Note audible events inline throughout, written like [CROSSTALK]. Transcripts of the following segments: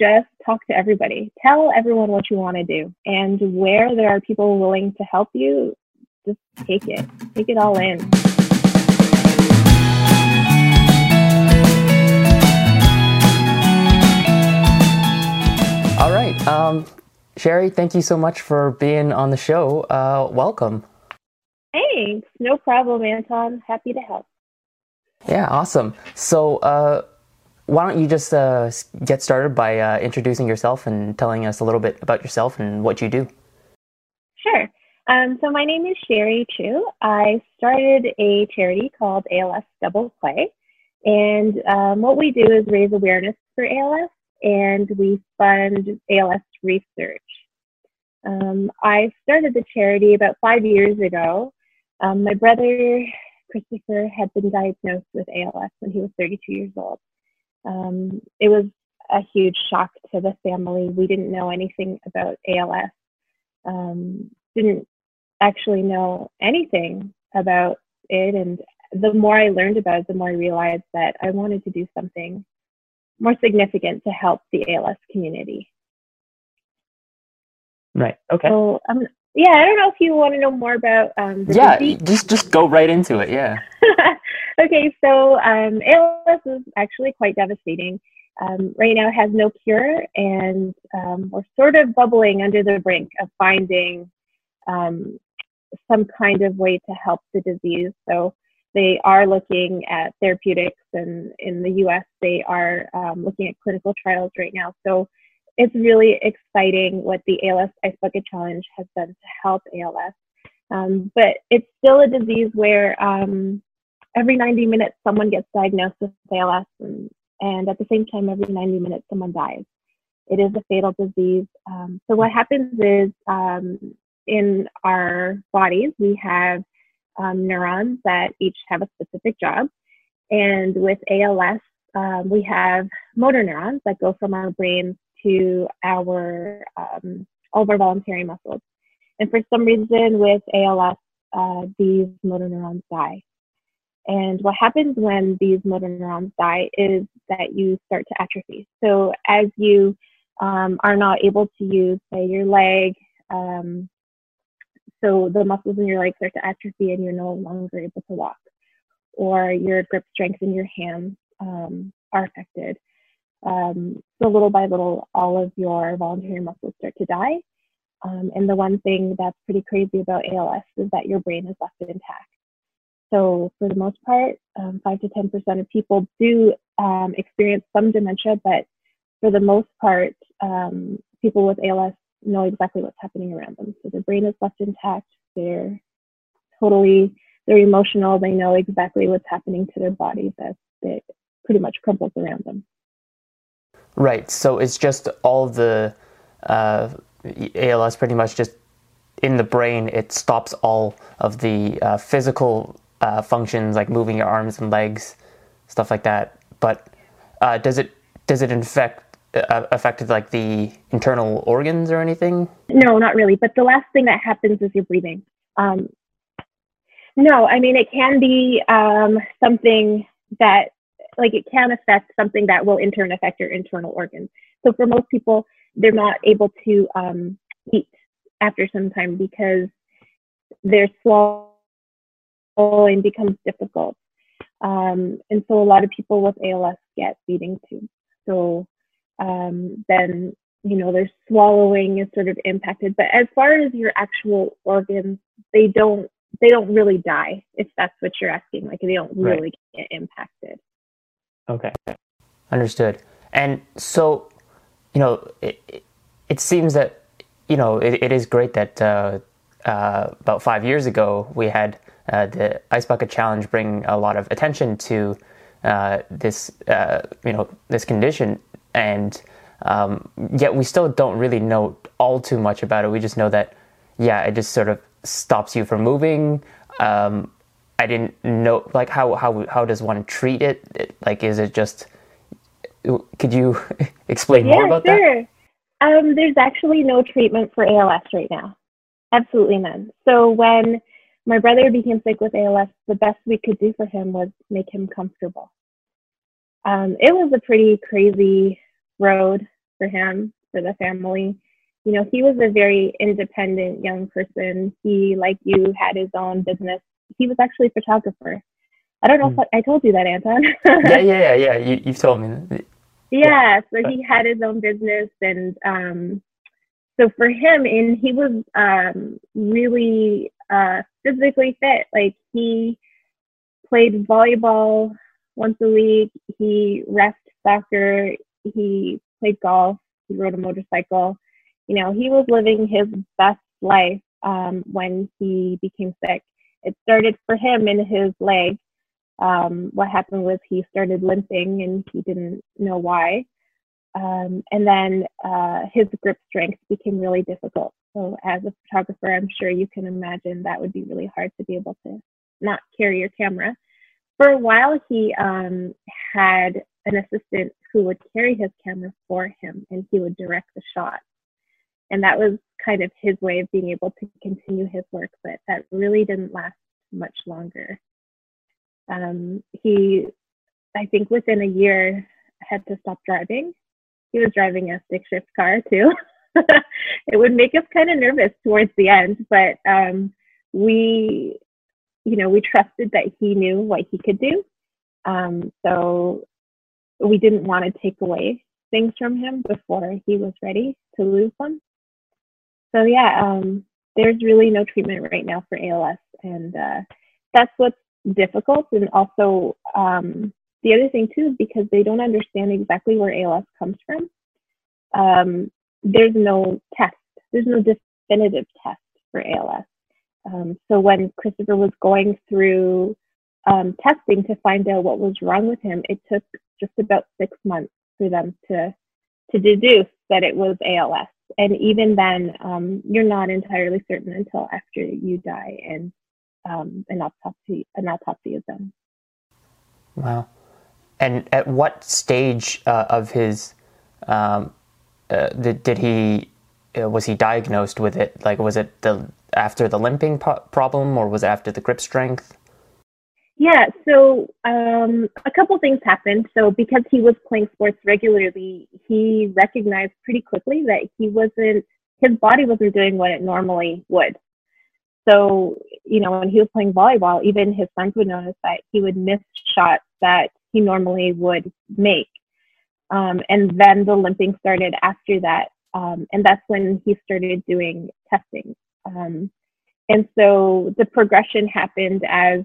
just talk to everybody. Tell everyone what you want to do. And where there are people willing to help you, just take it. Take it all in. All right. Um, Sherry, thank you so much for being on the show. Uh, welcome. Thanks. No problem, Anton. Happy to help. Yeah, awesome. So, uh, why don't you just uh, get started by uh, introducing yourself and telling us a little bit about yourself and what you do? Sure. Um, so, my name is Sherry Chu. I started a charity called ALS Double Play. And um, what we do is raise awareness for ALS and we fund ALS research. Um, I started the charity about five years ago. Um, my brother Christopher had been diagnosed with ALS when he was 32 years old. Um, it was a huge shock to the family. We didn't know anything about ALS, um, didn't actually know anything about it. And the more I learned about it, the more I realized that I wanted to do something more significant to help the ALS community. Right. Okay. So um, yeah, I don't know if you want to know more about um, yeah, disease. just just go right into it. Yeah. [LAUGHS] okay, so um, ALS is actually quite devastating. Um, right now, has no cure, and um, we're sort of bubbling under the brink of finding um, some kind of way to help the disease. So they are looking at therapeutics, and in the U.S., they are um, looking at clinical trials right now. So it's really exciting what the ALS Ice Bucket Challenge has done to help ALS. Um, but it's still a disease where um, every 90 minutes someone gets diagnosed with ALS, and, and at the same time, every 90 minutes someone dies. It is a fatal disease. Um, so what happens is um, in our bodies, we have um, neurons that each have a specific job. And with ALS, um, we have motor neurons that go from our brains to our um, all of our voluntary muscles. And for some reason with ALS, uh, these motor neurons die. And what happens when these motor neurons die is that you start to atrophy. So as you um, are not able to use, say, your leg, um, so the muscles in your leg start to atrophy and you're no longer able to walk, or your grip strength in your hands um, are affected. Um, so little by little, all of your voluntary muscles start to die. Um, and the one thing that's pretty crazy about ALS is that your brain is left intact. So for the most part, um, five to ten percent of people do um, experience some dementia, but for the most part, um, people with ALS know exactly what's happening around them. So their brain is left intact. They're totally they're emotional. They know exactly what's happening to their bodies as it pretty much crumples around them. Right. So it's just all the uh, ALS pretty much just in the brain. It stops all of the uh, physical uh, functions like moving your arms and legs, stuff like that. But uh, does it does it infect uh, affect like the internal organs or anything? No, not really. But the last thing that happens is your breathing. Um, no, I mean it can be um, something that like it can affect something that will in turn affect your internal organs. So for most people, they're not able to um, eat after some time because they're swallowing becomes difficult. Um, and so a lot of people with ALS get feeding tubes. So um, then, you know, their swallowing is sort of impacted. But as far as your actual organs, they don't they don't really die if that's what you're asking. Like they don't really right. get impacted. Okay, understood. And so, you know, it, it seems that you know it, it is great that uh, uh, about five years ago we had the Ice Bucket Challenge bring a lot of attention to uh, this uh, you know this condition, and um, yet we still don't really know all too much about it. We just know that yeah, it just sort of stops you from moving. Um, I didn't know like how how how does one treat it? Like, is it just? Could you [LAUGHS] explain yeah, more about sure. that? Um, there's actually no treatment for ALS right now. Absolutely none. So when my brother became sick with ALS, the best we could do for him was make him comfortable. Um, it was a pretty crazy road for him, for the family. You know, he was a very independent young person. He, like you, had his own business. He was actually a photographer. I don't know mm. if I, I, told you that, Anton. [LAUGHS] yeah, yeah, yeah, yeah. You, you've told me. Yeah, so he had his own business, and um, so for him, and he was um, really uh, physically fit. Like he played volleyball once a week. He rest soccer. He played golf. He rode a motorcycle. You know, he was living his best life um, when he became sick. It started for him in his leg. Um, what happened was he started limping and he didn't know why. Um, and then uh, his grip strength became really difficult. So, as a photographer, I'm sure you can imagine that would be really hard to be able to not carry your camera. For a while, he um, had an assistant who would carry his camera for him and he would direct the shot. And that was kind of his way of being able to continue his work, but that really didn't last much longer. Um, he, I think within a year, had to stop driving he was driving a stick shift car too. [LAUGHS] [LAUGHS] it would make us kind of nervous towards the end, but um, we, you know, we trusted that he knew what he could do. Um, so we didn't want to take away things from him before he was ready to lose them. So yeah, um, there's really no treatment right now for ALS, and uh, that's what's difficult. And also, um, the other thing too because they don't understand exactly where ALS comes from. Um, there's no test. There's no definitive test for ALS. Um, so when Christopher was going through um, testing to find out what was wrong with him, it took just about six months for them to to deduce that it was ALS. And even then, um, you're not entirely certain until after you die and um, an autopsy an autopsy is done. Wow. And at what stage uh, of his um, uh, did, did he uh, was he diagnosed with it? Like, was it the after the limping po- problem, or was it after the grip strength? Yeah, so um, a couple things happened. So because he was playing sports regularly, he recognized pretty quickly that he wasn't his body wasn't doing what it normally would. So you know, when he was playing volleyball, even his friends would notice that he would miss shots that he normally would make. Um, and then the limping started after that. Um, and that's when he started doing testing. Um, and so the progression happened as,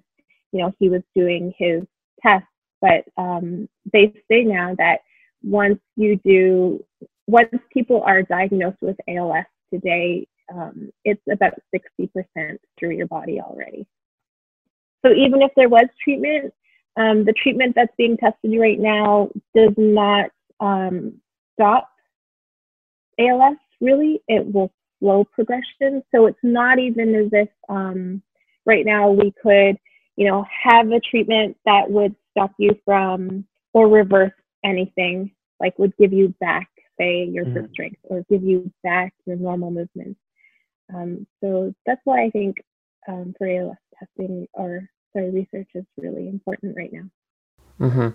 you know, he was doing his tests. But um, they say now that once you do, once people are diagnosed with ALS today, um, it's about 60% through your body already. So even if there was treatment, um, the treatment that's being tested right now does not um, stop ALS, really. It will slow progression. So it's not even as if um, right now we could, you know, have a treatment that would stop you from or reverse anything, like would give you back, say, your mm-hmm. strength or give you back your normal movements. Um, so that's why I think um, for ALS testing or sorry, research is really important right now. Mm-hmm.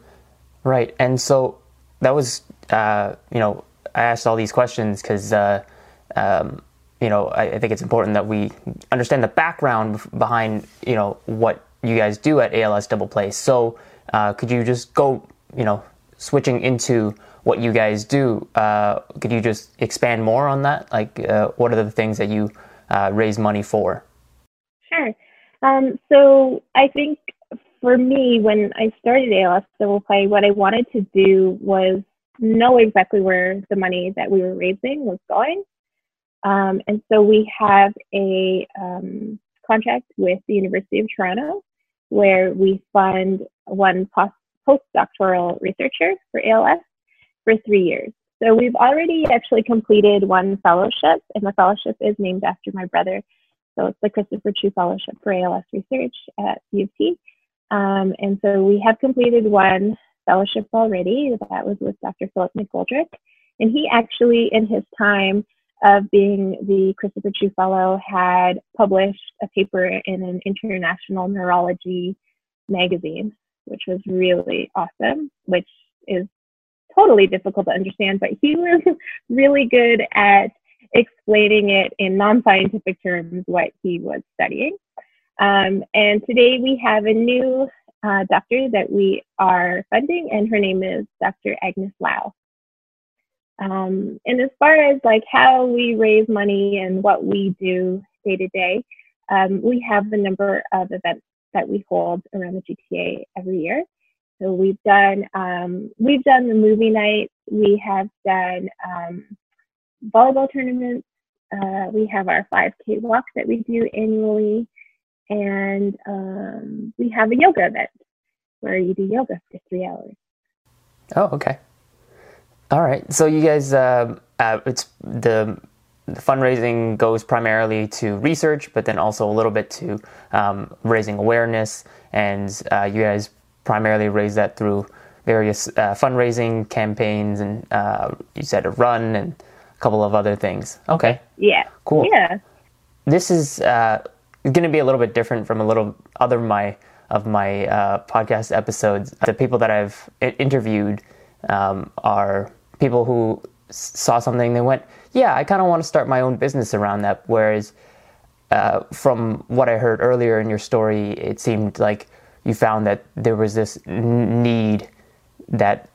Right. And so that was, uh, you know, I asked all these questions because, uh, um, you know, I, I, think it's important that we understand the background behind, you know, what you guys do at ALS Double Play. So, uh, could you just go, you know, switching into what you guys do? Uh, could you just expand more on that? Like, uh, what are the things that you uh, raise money for? Sure. Um, so, I think for me, when I started ALS Double Play, what I wanted to do was know exactly where the money that we were raising was going. Um, and so we have a um, contract with the University of Toronto where we fund one post- postdoctoral researcher for ALS for three years. So we've already actually completed one fellowship, and the fellowship is named after my brother. So it's the Christopher Chu Fellowship for ALS Research at U of T. Um, and so we have completed one fellowship already. That was with Dr. Philip McGoldrick. And he actually, in his time of being the Christopher Chu Fellow, had published a paper in an international neurology magazine, which was really awesome, which is totally difficult to understand, but he [LAUGHS] was really good at explaining it in non-scientific terms what he was studying. Um, and today we have a new uh, doctor that we are funding, and her name is Dr. Agnes Lau. Um, and as far as like how we raise money and what we do day to day, um, we have a number of events that we hold around the GTA every year. So we've done um, we've done the movie night. We have done um, volleyball tournaments. Uh, we have our 5K walk that we do annually, and um, we have a yoga event where you do yoga for three hours. Oh, okay. All right. So you guys, uh, uh, it's the, the, fundraising goes primarily to research, but then also a little bit to um, raising awareness, and uh, you guys primarily raise that through various uh, fundraising campaigns, and uh, you said a run and a couple of other things. Okay. Yeah. Cool. Yeah. This is uh, going to be a little bit different from a little other my of my uh, podcast episodes. The people that I've interviewed um, are people who saw something they went, "Yeah, I kind of want to start my own business around that." Whereas, uh, from what I heard earlier in your story, it seemed like you found that there was this need that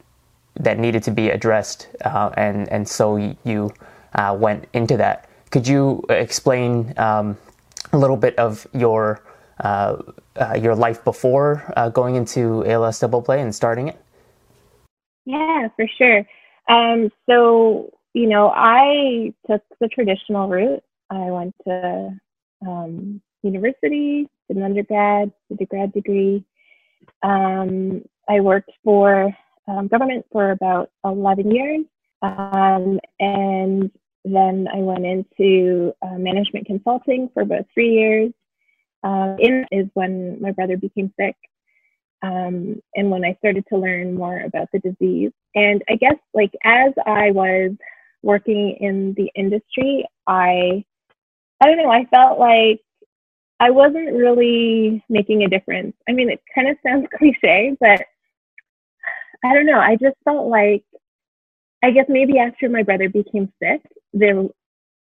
that needed to be addressed, uh, and and so you uh, went into that. Could you explain um, a little bit of your uh, uh, your life before uh, going into ALS double play and starting it? Yeah, for sure. Um, so you know, I took the traditional route. I went to um, university, did an undergrad, did a grad degree. Um, I worked for um, government for about 11 years. Um, and then I went into uh, management consulting for about three years. Uh, in is when my brother became sick, um, and when I started to learn more about the disease. And I guess like as I was working in the industry, I I don't know, I felt like I wasn't really making a difference. I mean, it kind of [LAUGHS] sounds cliche, but I don't know. I just felt like I guess maybe after my brother became sick, there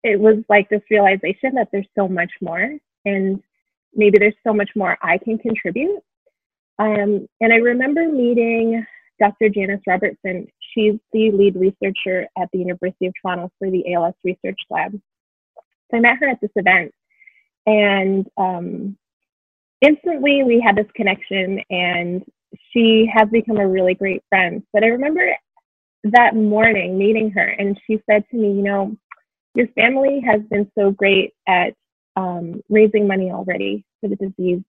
it was like this realization that there's so much more and maybe there's so much more I can contribute. Um, and I remember meeting Dr. Janice Robertson. She's the lead researcher at the University of Toronto for the ALS Research Lab. So I met her at this event, and um, instantly we had this connection, and she has become a really great friend. But I remember that morning meeting her, and she said to me, You know, your family has been so great at um, raising money already for the disease.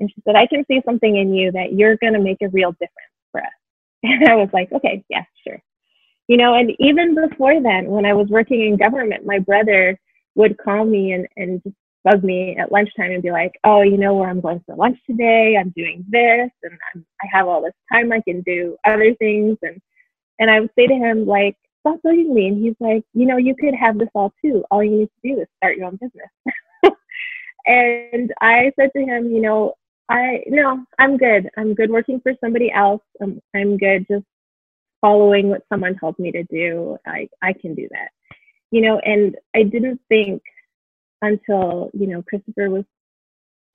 And she said, I can see something in you that you're going to make a real difference for us. [LAUGHS] And I was like, okay, yeah, sure. You know, and even before then, when I was working in government, my brother would call me and, and just bug me at lunchtime and be like, oh, you know where I'm going for lunch today? I'm doing this, and I'm, I have all this time. I can do other things. And and I would say to him like, stop bugging me. And he's like, you know, you could have this all too. All you need to do is start your own business. [LAUGHS] and I said to him, you know, I no, I'm good. I'm good working for somebody else. I'm I'm good just following what someone told me to do. I I can do that. You know, and I didn't think until, you know, Christopher was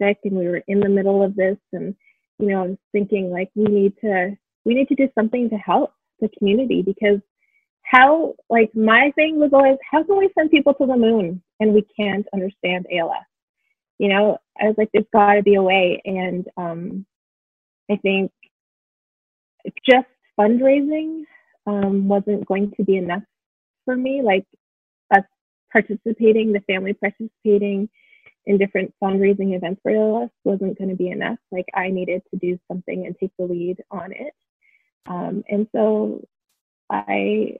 sick and we were in the middle of this and you know, I was thinking like we need to we need to do something to help the community because how like my thing was always how can we send people to the moon and we can't understand ALS? You know, I was like, there's got to be a way, and um, I think just fundraising um, wasn't going to be enough for me. Like us participating, the family participating in different fundraising events for ALS wasn't going to be enough. Like I needed to do something and take the lead on it. Um, and so I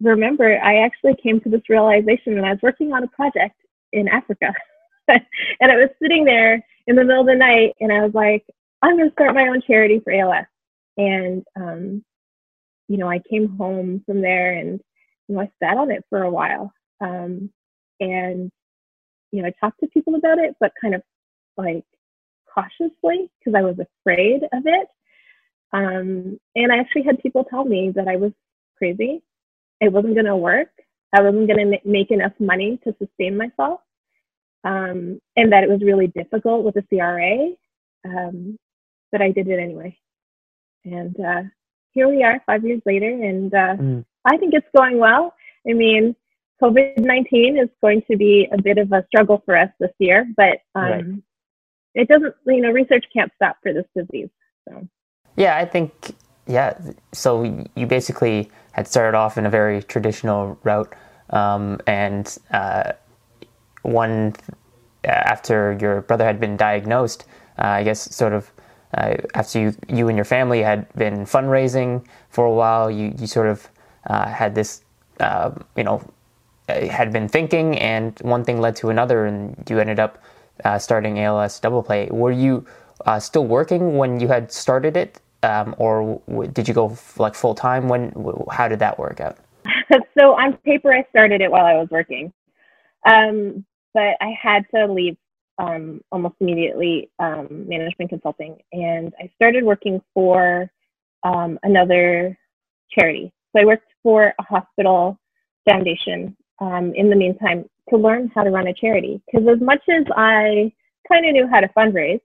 remember I actually came to this realization when I was working on a project in Africa. [LAUGHS] and I was sitting there in the middle of the night and I was like, I'm going to start my own charity for ALS. And, um, you know, I came home from there and, you know, I sat on it for a while. Um, and, you know, I talked to people about it, but kind of like cautiously because I was afraid of it. Um, and I actually had people tell me that I was crazy. It wasn't going to work. I wasn't going to make enough money to sustain myself. Um, and that it was really difficult with the CRA. Um, but I did it anyway. And uh, here we are five years later, and uh, mm. I think it's going well. I mean, COVID 19 is going to be a bit of a struggle for us this year, but um, right. it doesn't, you know, research can't stop for this disease. So. Yeah, I think, yeah. So you basically had started off in a very traditional route, um, and uh, one after your brother had been diagnosed, uh, I guess, sort of uh, after you, you and your family had been fundraising for a while, you, you sort of uh, had this, uh, you know, uh, had been thinking, and one thing led to another, and you ended up uh, starting ALS Double Play. Were you still working when you had started it, um, or w- did you go f- like full time? When? W- how did that work out? [LAUGHS] so on paper, I started it while I was working, um, but I had to leave um, almost immediately um, management consulting, and I started working for um, another charity. So I worked for a hospital foundation um, in the meantime to learn how to run a charity. Because as much as I kind of knew how to fundraise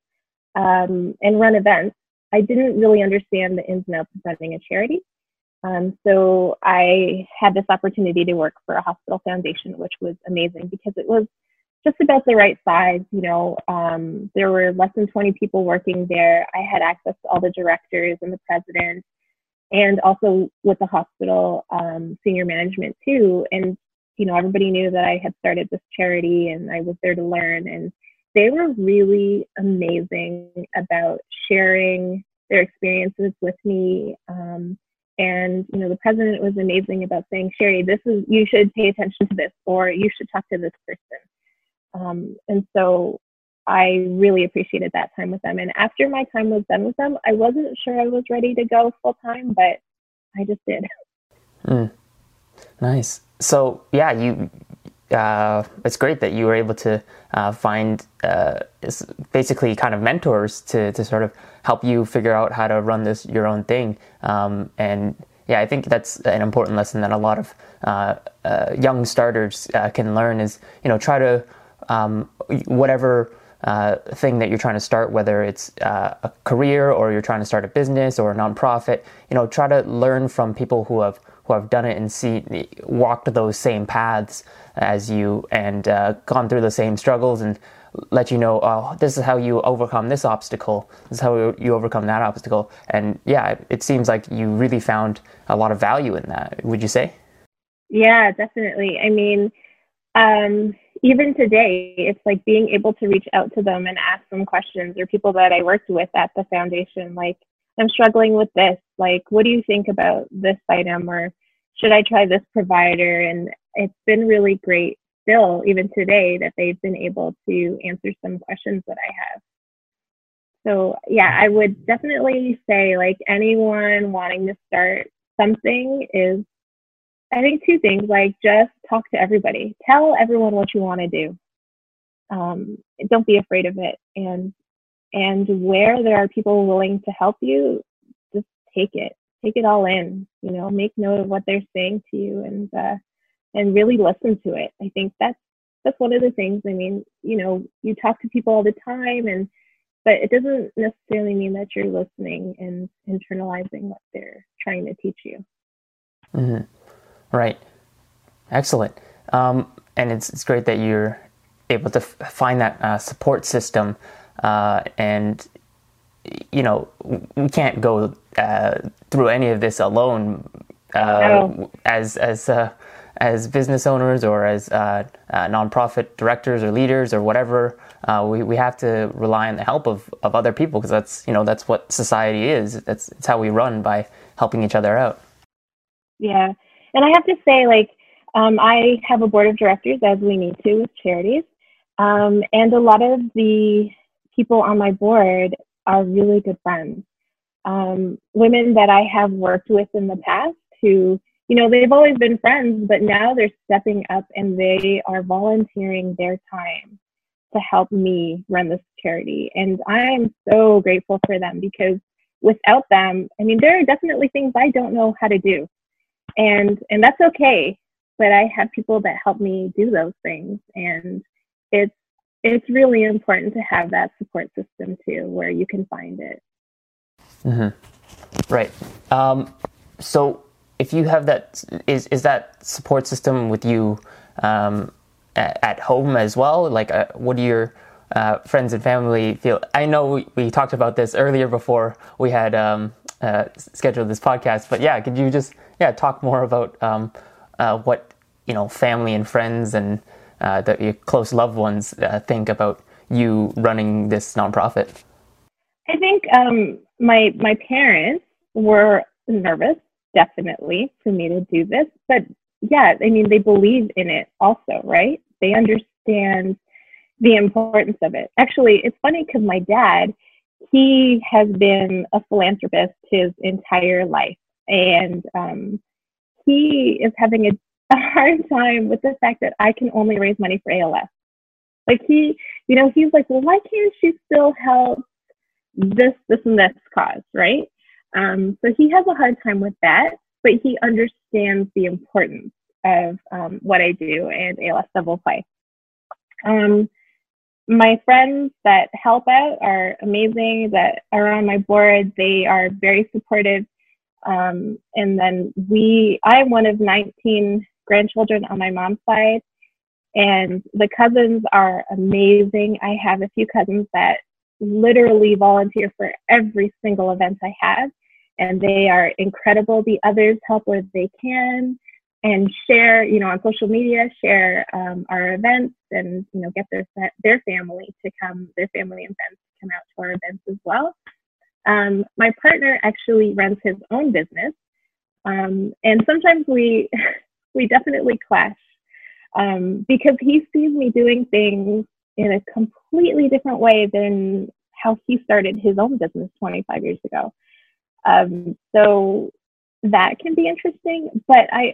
and run events, I didn't really understand the ins and outs of running a charity. Um, so I had this opportunity to work for a hospital foundation, which was amazing because it was just about the right size. You know, um, there were less than 20 people working there. I had access to all the directors and the president, and also with the hospital um, senior management too. And you know, everybody knew that I had started this charity, and I was there to learn. And they were really amazing about sharing their experiences with me. Um, and you know, the president was amazing about saying, "Sherry, this is you should pay attention to this, or you should talk to this person." Um, and so I really appreciated that time with them. And after my time was done with them, I wasn't sure I was ready to go full time, but I just did. Mm. Nice. So yeah, you. Uh, it's great that you were able to uh, find uh, basically kind of mentors to, to sort of help you figure out how to run this your own thing. Um, and yeah, I think that's an important lesson that a lot of uh, uh, young starters uh, can learn is you know try to um, whatever thing that you're trying to start, whether it's a career or you're trying to start a business or a nonprofit, you know, try to learn from people who have who have done it and see walked those same paths as you and uh, gone through the same struggles and let you know, oh, this is how you overcome this obstacle. This is how you overcome that obstacle. And yeah, it seems like you really found a lot of value in that. Would you say? Yeah, definitely. I mean, um, even today, it's like being able to reach out to them and ask them questions or people that I worked with at the foundation, like, I'm struggling with this. Like, what do you think about this item? Or should I try this provider? And it's been really great still, even today, that they've been able to answer some questions that I have. So, yeah, I would definitely say, like, anyone wanting to start something is I think two things like just talk to everybody, tell everyone what you want to do. Um, don't be afraid of it, and and where there are people willing to help you, take it, take it all in. You know, make note of what they're saying to you, and uh, and really listen to it. I think that's that's one of the things. I mean, you know, you talk to people all the time, and but it doesn't necessarily mean that you're listening and internalizing what they're trying to teach you. Mm-hmm. Right. Excellent. Um, and it's, it's great that you're able to f- find that uh, support system. Uh, and, you know, we can't go uh, through any of this alone uh, no. as, as, uh, as business owners or as uh, nonprofit directors or leaders or whatever. we, we have to rely on the help of, of other people because that's, you know, that's what society is. That's, it's how we run by helping each other out. Yeah. And I have to say, like, um, I have a board of directors as we need to with charities. Um, and a lot of the people on my board are really good friends. Um, women that I have worked with in the past who, you know, they've always been friends, but now they're stepping up and they are volunteering their time to help me run this charity. And I am so grateful for them because without them, I mean, there are definitely things I don't know how to do and and that's okay. But I have people that help me do those things, and it's it's really important to have that support system too, where you can find it. Mm-hmm. Right. Um, so if you have that, is is that support system with you um, at, at, home as well? Like, uh, what do your uh, friends and family feel? I know we, we, talked about this earlier before we had um, uh, scheduled this podcast, but yeah, could you just yeah talk more about um, uh, what you know family and friends and uh, that your close loved ones uh, think about you running this nonprofit? I think um, my my parents were nervous, definitely, for me to do this. But yeah, I mean, they believe in it also, right? They understand the importance of it. Actually, it's funny because my dad, he has been a philanthropist his entire life, and um, he is having a, a hard time with the fact that I can only raise money for ALS. Like he, you know, he's like, well, why can't she still help this, this, and this cause, right? Um, so he has a hard time with that, but he understands the importance of um, what I do and ALS Double Play. Um, my friends that help out are amazing, that are on my board. They are very supportive. Um, and then we, I'm one of 19 grandchildren on my mom's side, and the cousins are amazing. I have a few cousins that literally volunteer for every single event I have, and they are incredible. The others help where they can and share, you know, on social media, share um, our events and, you know, get their, their family to come, their family and friends to come out to our events as well. Um, my partner actually runs his own business. Um, and sometimes we, [LAUGHS] we definitely clash um, because he sees me doing things in a completely different way than how he started his own business 25 years ago. Um, so that can be interesting, but I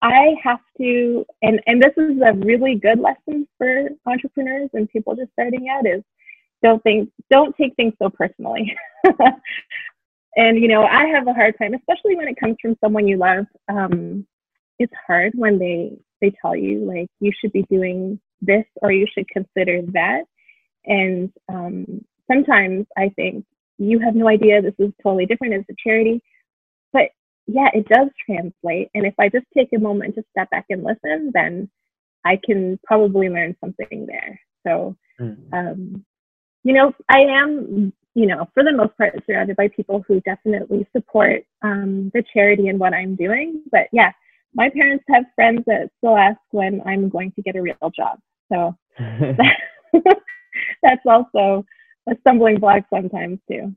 I have to, and and this is a really good lesson for entrepreneurs and people just starting out is don't think don't take things so personally. [LAUGHS] and you know I have a hard time, especially when it comes from someone you love. Um, it's hard when they they tell you like you should be doing this or you should consider that. And um, sometimes I think you have no idea this is totally different as a charity. But yeah, it does translate. And if I just take a moment to step back and listen, then I can probably learn something there. So, mm-hmm. um, you know, I am, you know, for the most part, surrounded by people who definitely support um, the charity and what I'm doing. But yeah, my parents have friends that still ask when I'm going to get a real job. So [LAUGHS] that's also a stumbling block sometimes too.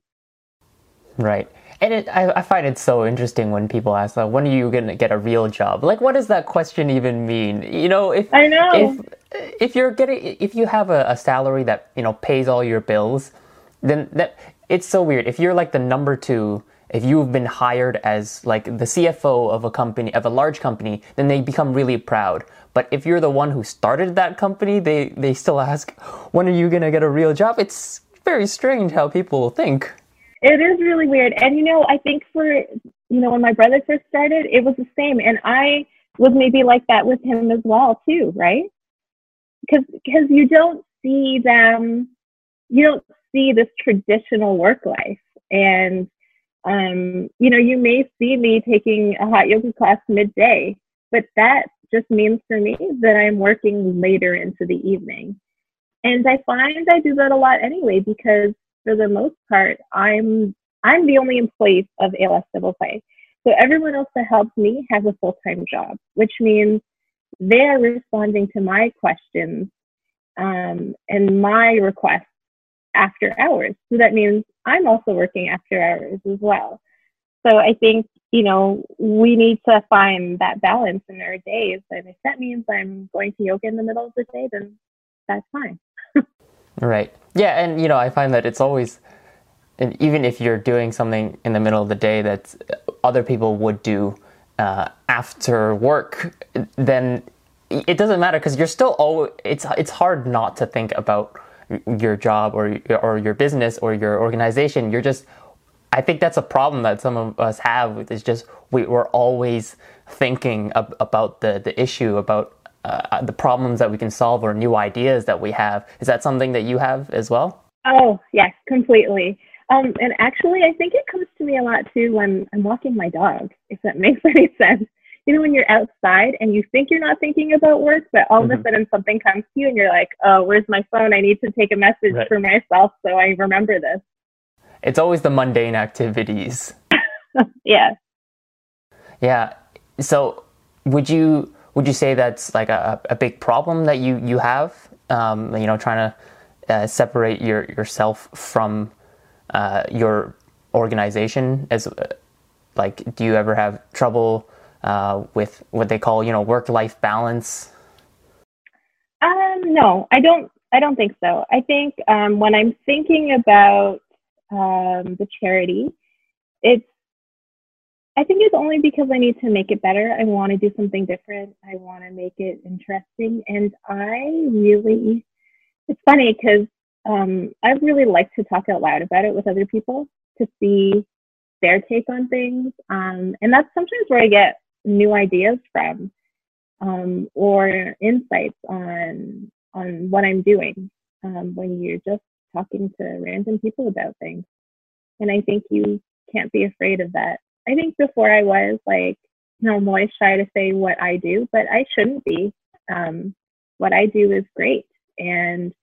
Right. And it, I, I, find it so interesting when people ask, like, when are you going to get a real job? Like, what does that question even mean? You know, if I know if if you're getting if you have a, a salary that you know pays all your bills, then that it's so weird. If you're like the number two, if you've been hired as like the CFO of a company of a large company, then they become really proud. But if you're the one who started that company, they, they still ask, when are you going to get a real job? It's very strange how people think. It is really weird. And, you know, I think for, you know, when my brother first started, it was the same. And I was maybe like that with him as well, too, right? Because because you don't see them, you don't see this traditional work life. And, um, you know, you may see me taking a hot yoga class midday, but that just means for me that I'm working later into the evening. And I find I do that a lot anyway because for the most part I'm I'm the only employee of ALS Double Play. So everyone else that helps me has a full-time job, which means they're responding to my questions um, and my requests after hours. So that means I'm also working after hours as well. So I think you know, we need to find that balance in our days. And if that means I'm going to yoga in the middle of the day, then that's fine. [LAUGHS] right. Yeah. And, you know, I find that it's always, and even if you're doing something in the middle of the day that other people would do uh, after work, then it doesn't matter because you're still always, it's, it's hard not to think about your job or, or your business or your organization. You're just I think that's a problem that some of us have. Is just we, we're always thinking ab- about the the issue, about uh, the problems that we can solve, or new ideas that we have. Is that something that you have as well? Oh yes, completely. Um, and actually, I think it comes to me a lot too when I'm walking my dog. If that [LAUGHS] makes any sense. You know, when you're outside and you think you're not thinking about work, but all mm-hmm. of a mm-hmm. sudden something comes to you and you're like, "Oh, where's my phone? I need to take a message right. for myself so I remember this." It's always the mundane activities. [LAUGHS] yeah. Yeah. So, would you would you say that's like a, a big problem that you you have? Um, you know, trying to uh, separate your yourself from uh, your organization as uh, like do you ever have trouble uh, with what they call you know work life balance? Um no i don't i don't think so. I think um, when i'm thinking about um, the charity it's i think it's only because i need to make it better. I want to do something different. I want to make it interesting. And i really it's funny because um, I really like to talk out loud about it with other people to see their take on things. Um, and that's sometimes where I get new ideas from um, or insights on on what I'm doing um, when you're just talking to random people about things. And I think you can't be afraid of that. I think before I was like, you know, I'm always shy to say what I do, but I shouldn't be. Um, what I do is great. And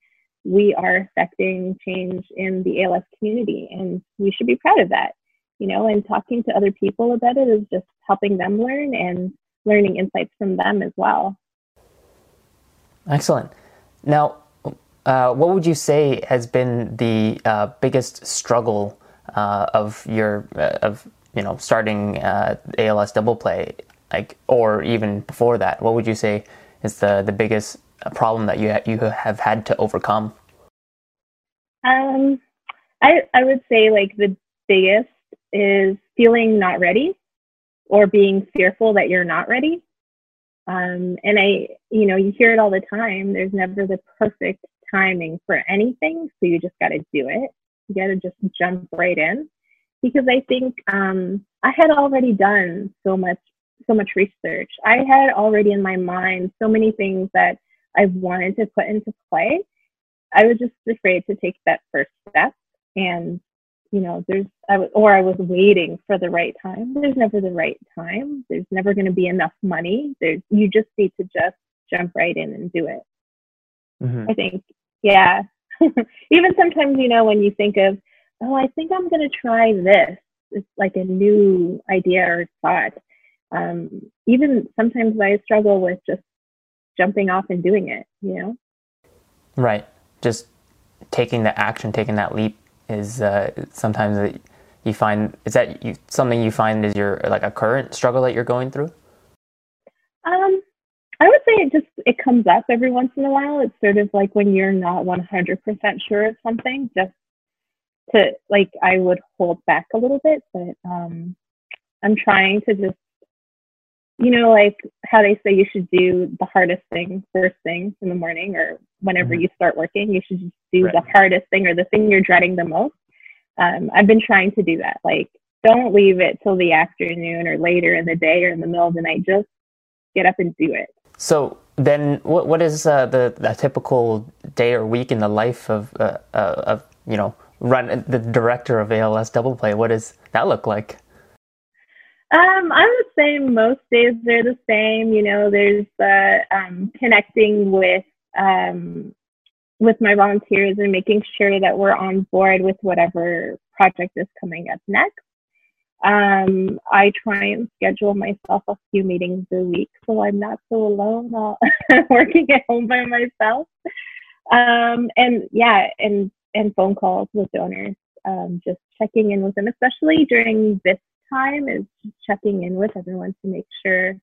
we are affecting change in the ALS community, and we should be proud of that. You know, and talking to other people about it is just helping them learn and learning insights from them as well. Excellent. Now, uh, what would you say has been the uh, biggest struggle uh, of your uh, of you know starting uh, ALS double play, like or even before that? What would you say is the the biggest problem that you ha- you have had to overcome? Um, I I would say like the biggest is feeling not ready or being fearful that you're not ready. Um, and I, you know, you hear it all the time. There's never the perfect timing for anything, so you just got to do it. You got to just jump right in because I think um, I had already done so much so much research. I had already in my mind so many things that I wanted to put into play I was just afraid to take that first step. And, you know, there's, I was, or I was waiting for the right time. There's never the right time. There's never going to be enough money. There's, you just need to just jump right in and do it. Mm-hmm. I think, yeah. [LAUGHS] Even sometimes, you know, when you think of, oh, I think I'm going to try this, it's like a new idea or thought. Um, even sometimes I struggle with just jumping off and doing it, you know? Right just taking the action, taking that leap is uh, sometimes you find is that you, something you find is your like a current struggle that you're going through. Um, I would say it just it comes up every once in a while. It's sort of like when you're not 100% sure of something, just to like I would hold back a little bit, but um, I'm trying to just you know, like how they say you should do the hardest thing first thing in the morning or whenever mm-hmm. you start working, you should just do right. the hardest thing or the thing you're dreading the most. Um, I've been trying to do that. Like, don't leave it till the afternoon or later in the day or in the middle of the night. Just get up and do it. So then, what what is uh, the, the typical day or week in the life of uh, uh, of you know run the director of ALS Double Play? What does that look like? Um, I would say most days they're the same. You know, there's uh, um, connecting with um, with my volunteers and making sure that we're on board with whatever project is coming up next. Um, I try and schedule myself a few meetings a week so I'm not so alone while [LAUGHS] working at home by myself. Um, and yeah, and and phone calls with donors, um, just checking in with them, especially during this time is checking in with everyone to make sure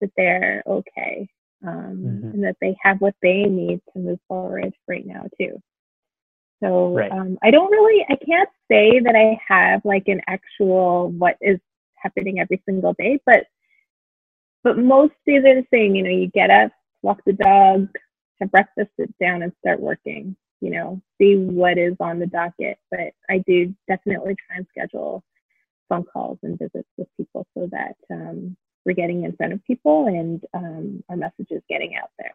that they're okay um, mm-hmm. and that they have what they need to move forward right now too. So right. um, I don't really, I can't say that I have like an actual what is happening every single day, but but most days are the same. You know, you get up, walk the dog, have breakfast, sit down, and start working. you know, see what is on the docket. But I do definitely try and schedule phone calls and visits with people so that um, we're getting in front of people and um, our message is getting out there.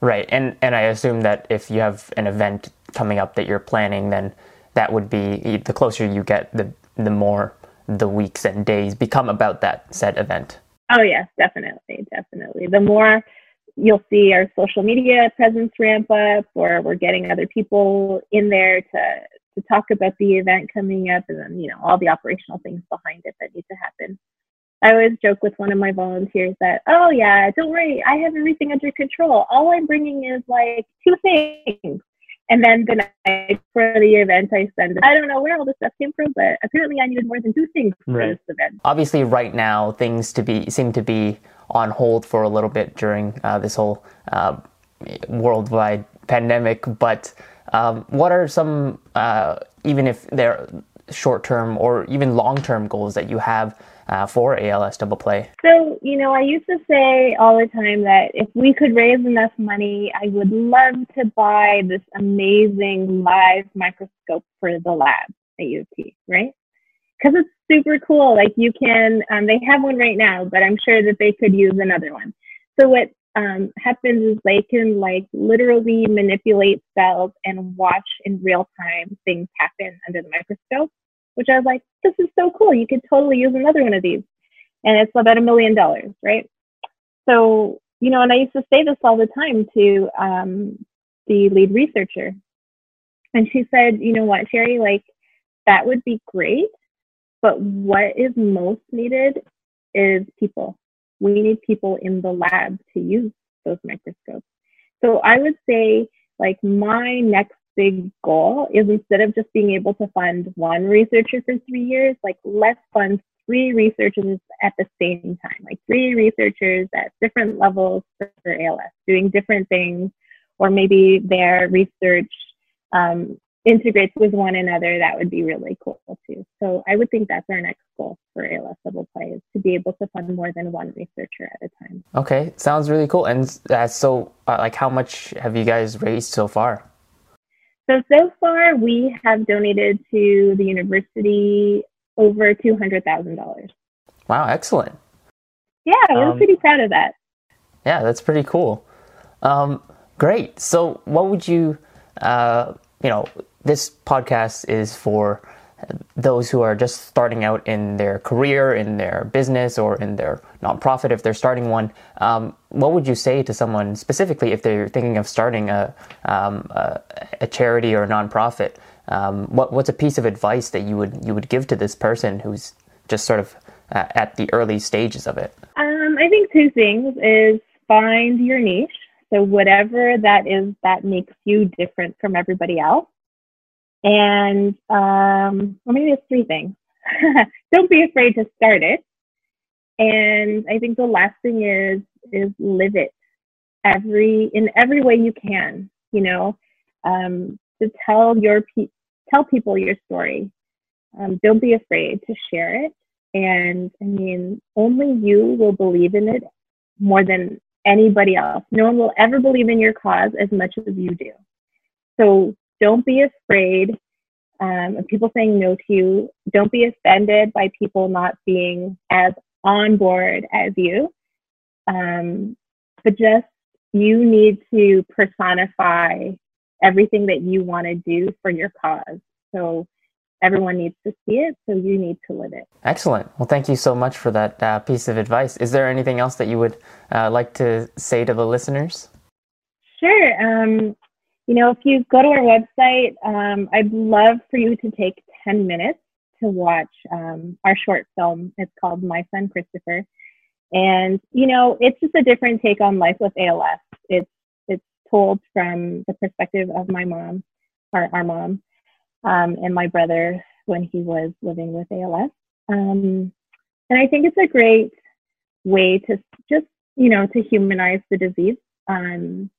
Right, and and I assume that if you have an event coming up that you're planning, then that would be the closer you get, the the more the weeks and days become about that said event. Oh yes, definitely, definitely. The more you'll see our social media presence ramp up, or we're getting other people in there to to talk about the event coming up, and then you know all the operational things behind it that need to happen. I always joke with one of my volunteers that, oh yeah, don't worry, I have everything under control. All I'm bringing is like two things. And then the night for the event, I send. I don't know where all this stuff came from, but apparently I needed more than two things for right. this event. Obviously, right now things to be seem to be on hold for a little bit during uh, this whole uh, worldwide pandemic. But um, what are some, uh, even if they're short term or even long term goals that you have uh, for ALS double play? So, you know, I used to say all the time that if we could raise enough money, I would love to buy this amazing live microscope for the lab at U of T, right? Because it's super cool. Like you can, um, they have one right now, but I'm sure that they could use another one. So what um, happens is they can like literally manipulate cells and watch in real time things happen under the microscope which I was like, this is so cool. You could totally use another one of these. And it's about a million dollars, right? So, you know, and I used to say this all the time to um, the lead researcher. And she said, you know what, Terry, like that would be great. But what is most needed is people. We need people in the lab to use those microscopes. So I would say, like, my next big goal is instead of just being able to fund one researcher for three years, like let's fund three researchers at the same time, like three researchers at different levels for ALS, doing different things, or maybe their research um, integrates with one another. That would be really cool too. So I would think that's our next goal for ALS Double Play is to be able to fund more than one researcher at a time. Okay, sounds really cool. And uh, so, uh, like, how much have you guys raised so far? So, so far we have donated to the university over $200,000. Wow, excellent. Yeah, we're um, pretty proud of that. Yeah, that's pretty cool. Um, great. So, what would you, uh, you know, this podcast is for those who are just starting out in their career, in their business, or in their nonprofit, if they're starting one, um, what would you say to someone specifically if they're thinking of starting a, um, a, a, charity or a nonprofit? Um, what, what's a piece of advice that you would you would give to this person who's just sort of uh, at the early stages of it? Um, I think two things is find your niche. So whatever that is that makes you different from everybody else and um, well, maybe it's three things. [LAUGHS] Don't be afraid to start it. And I think the last thing is is live it every in every way you can. You know, um, to tell your pe- tell people your story. Um, don't be afraid to share it. And I mean, only you will believe in it more than anybody else. No one will ever believe in your cause as much as you do. So don't be afraid um, of people saying no to you. Don't be offended by people not being as on board as you. Um, but just you need to personify everything that you want to do for your cause. So everyone needs to see it, so you need to live it. Excellent. Well, thank you so much for that uh, piece of advice. Is there anything else that you would uh, like to say to the listeners? Sure. Um, you know, if you go to our website, um, I'd love for you to take 10 minutes to watch um, our short film. It's called My Son Christopher. And, you know, it's just a different take on life with ALS. It's, it's told from the perspective of my mom, our, our mom, um, and my brother when he was living with ALS. Um, and I think it's a great way to just, you know, to humanize the disease. Um,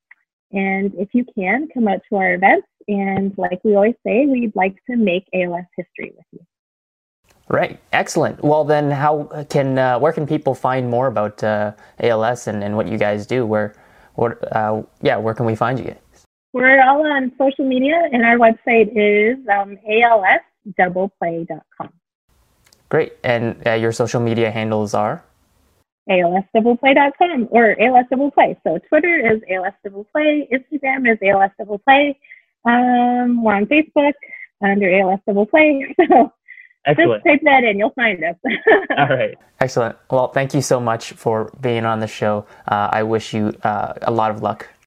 and if you can, come out to our events. And like we always say, we'd like to make ALS history with you. Right. Excellent. Well, then, how can uh, where can people find more about uh, ALS and, and what you guys do? Where, what, uh, yeah, where can we find you? We're all on social media, and our website is um, alsdoubleplay.com. Great. And uh, your social media handles are? alsdoubleplay.com or alsdoubleplay. So Twitter is alsdoubleplay, Instagram is alsdoubleplay. Um, we're on Facebook under alsdoubleplay. [LAUGHS] So Excellent. just type that in, you'll find us. [LAUGHS] All right. Excellent. Well, thank you so much for being on the show. Uh, I wish you uh, a lot of luck.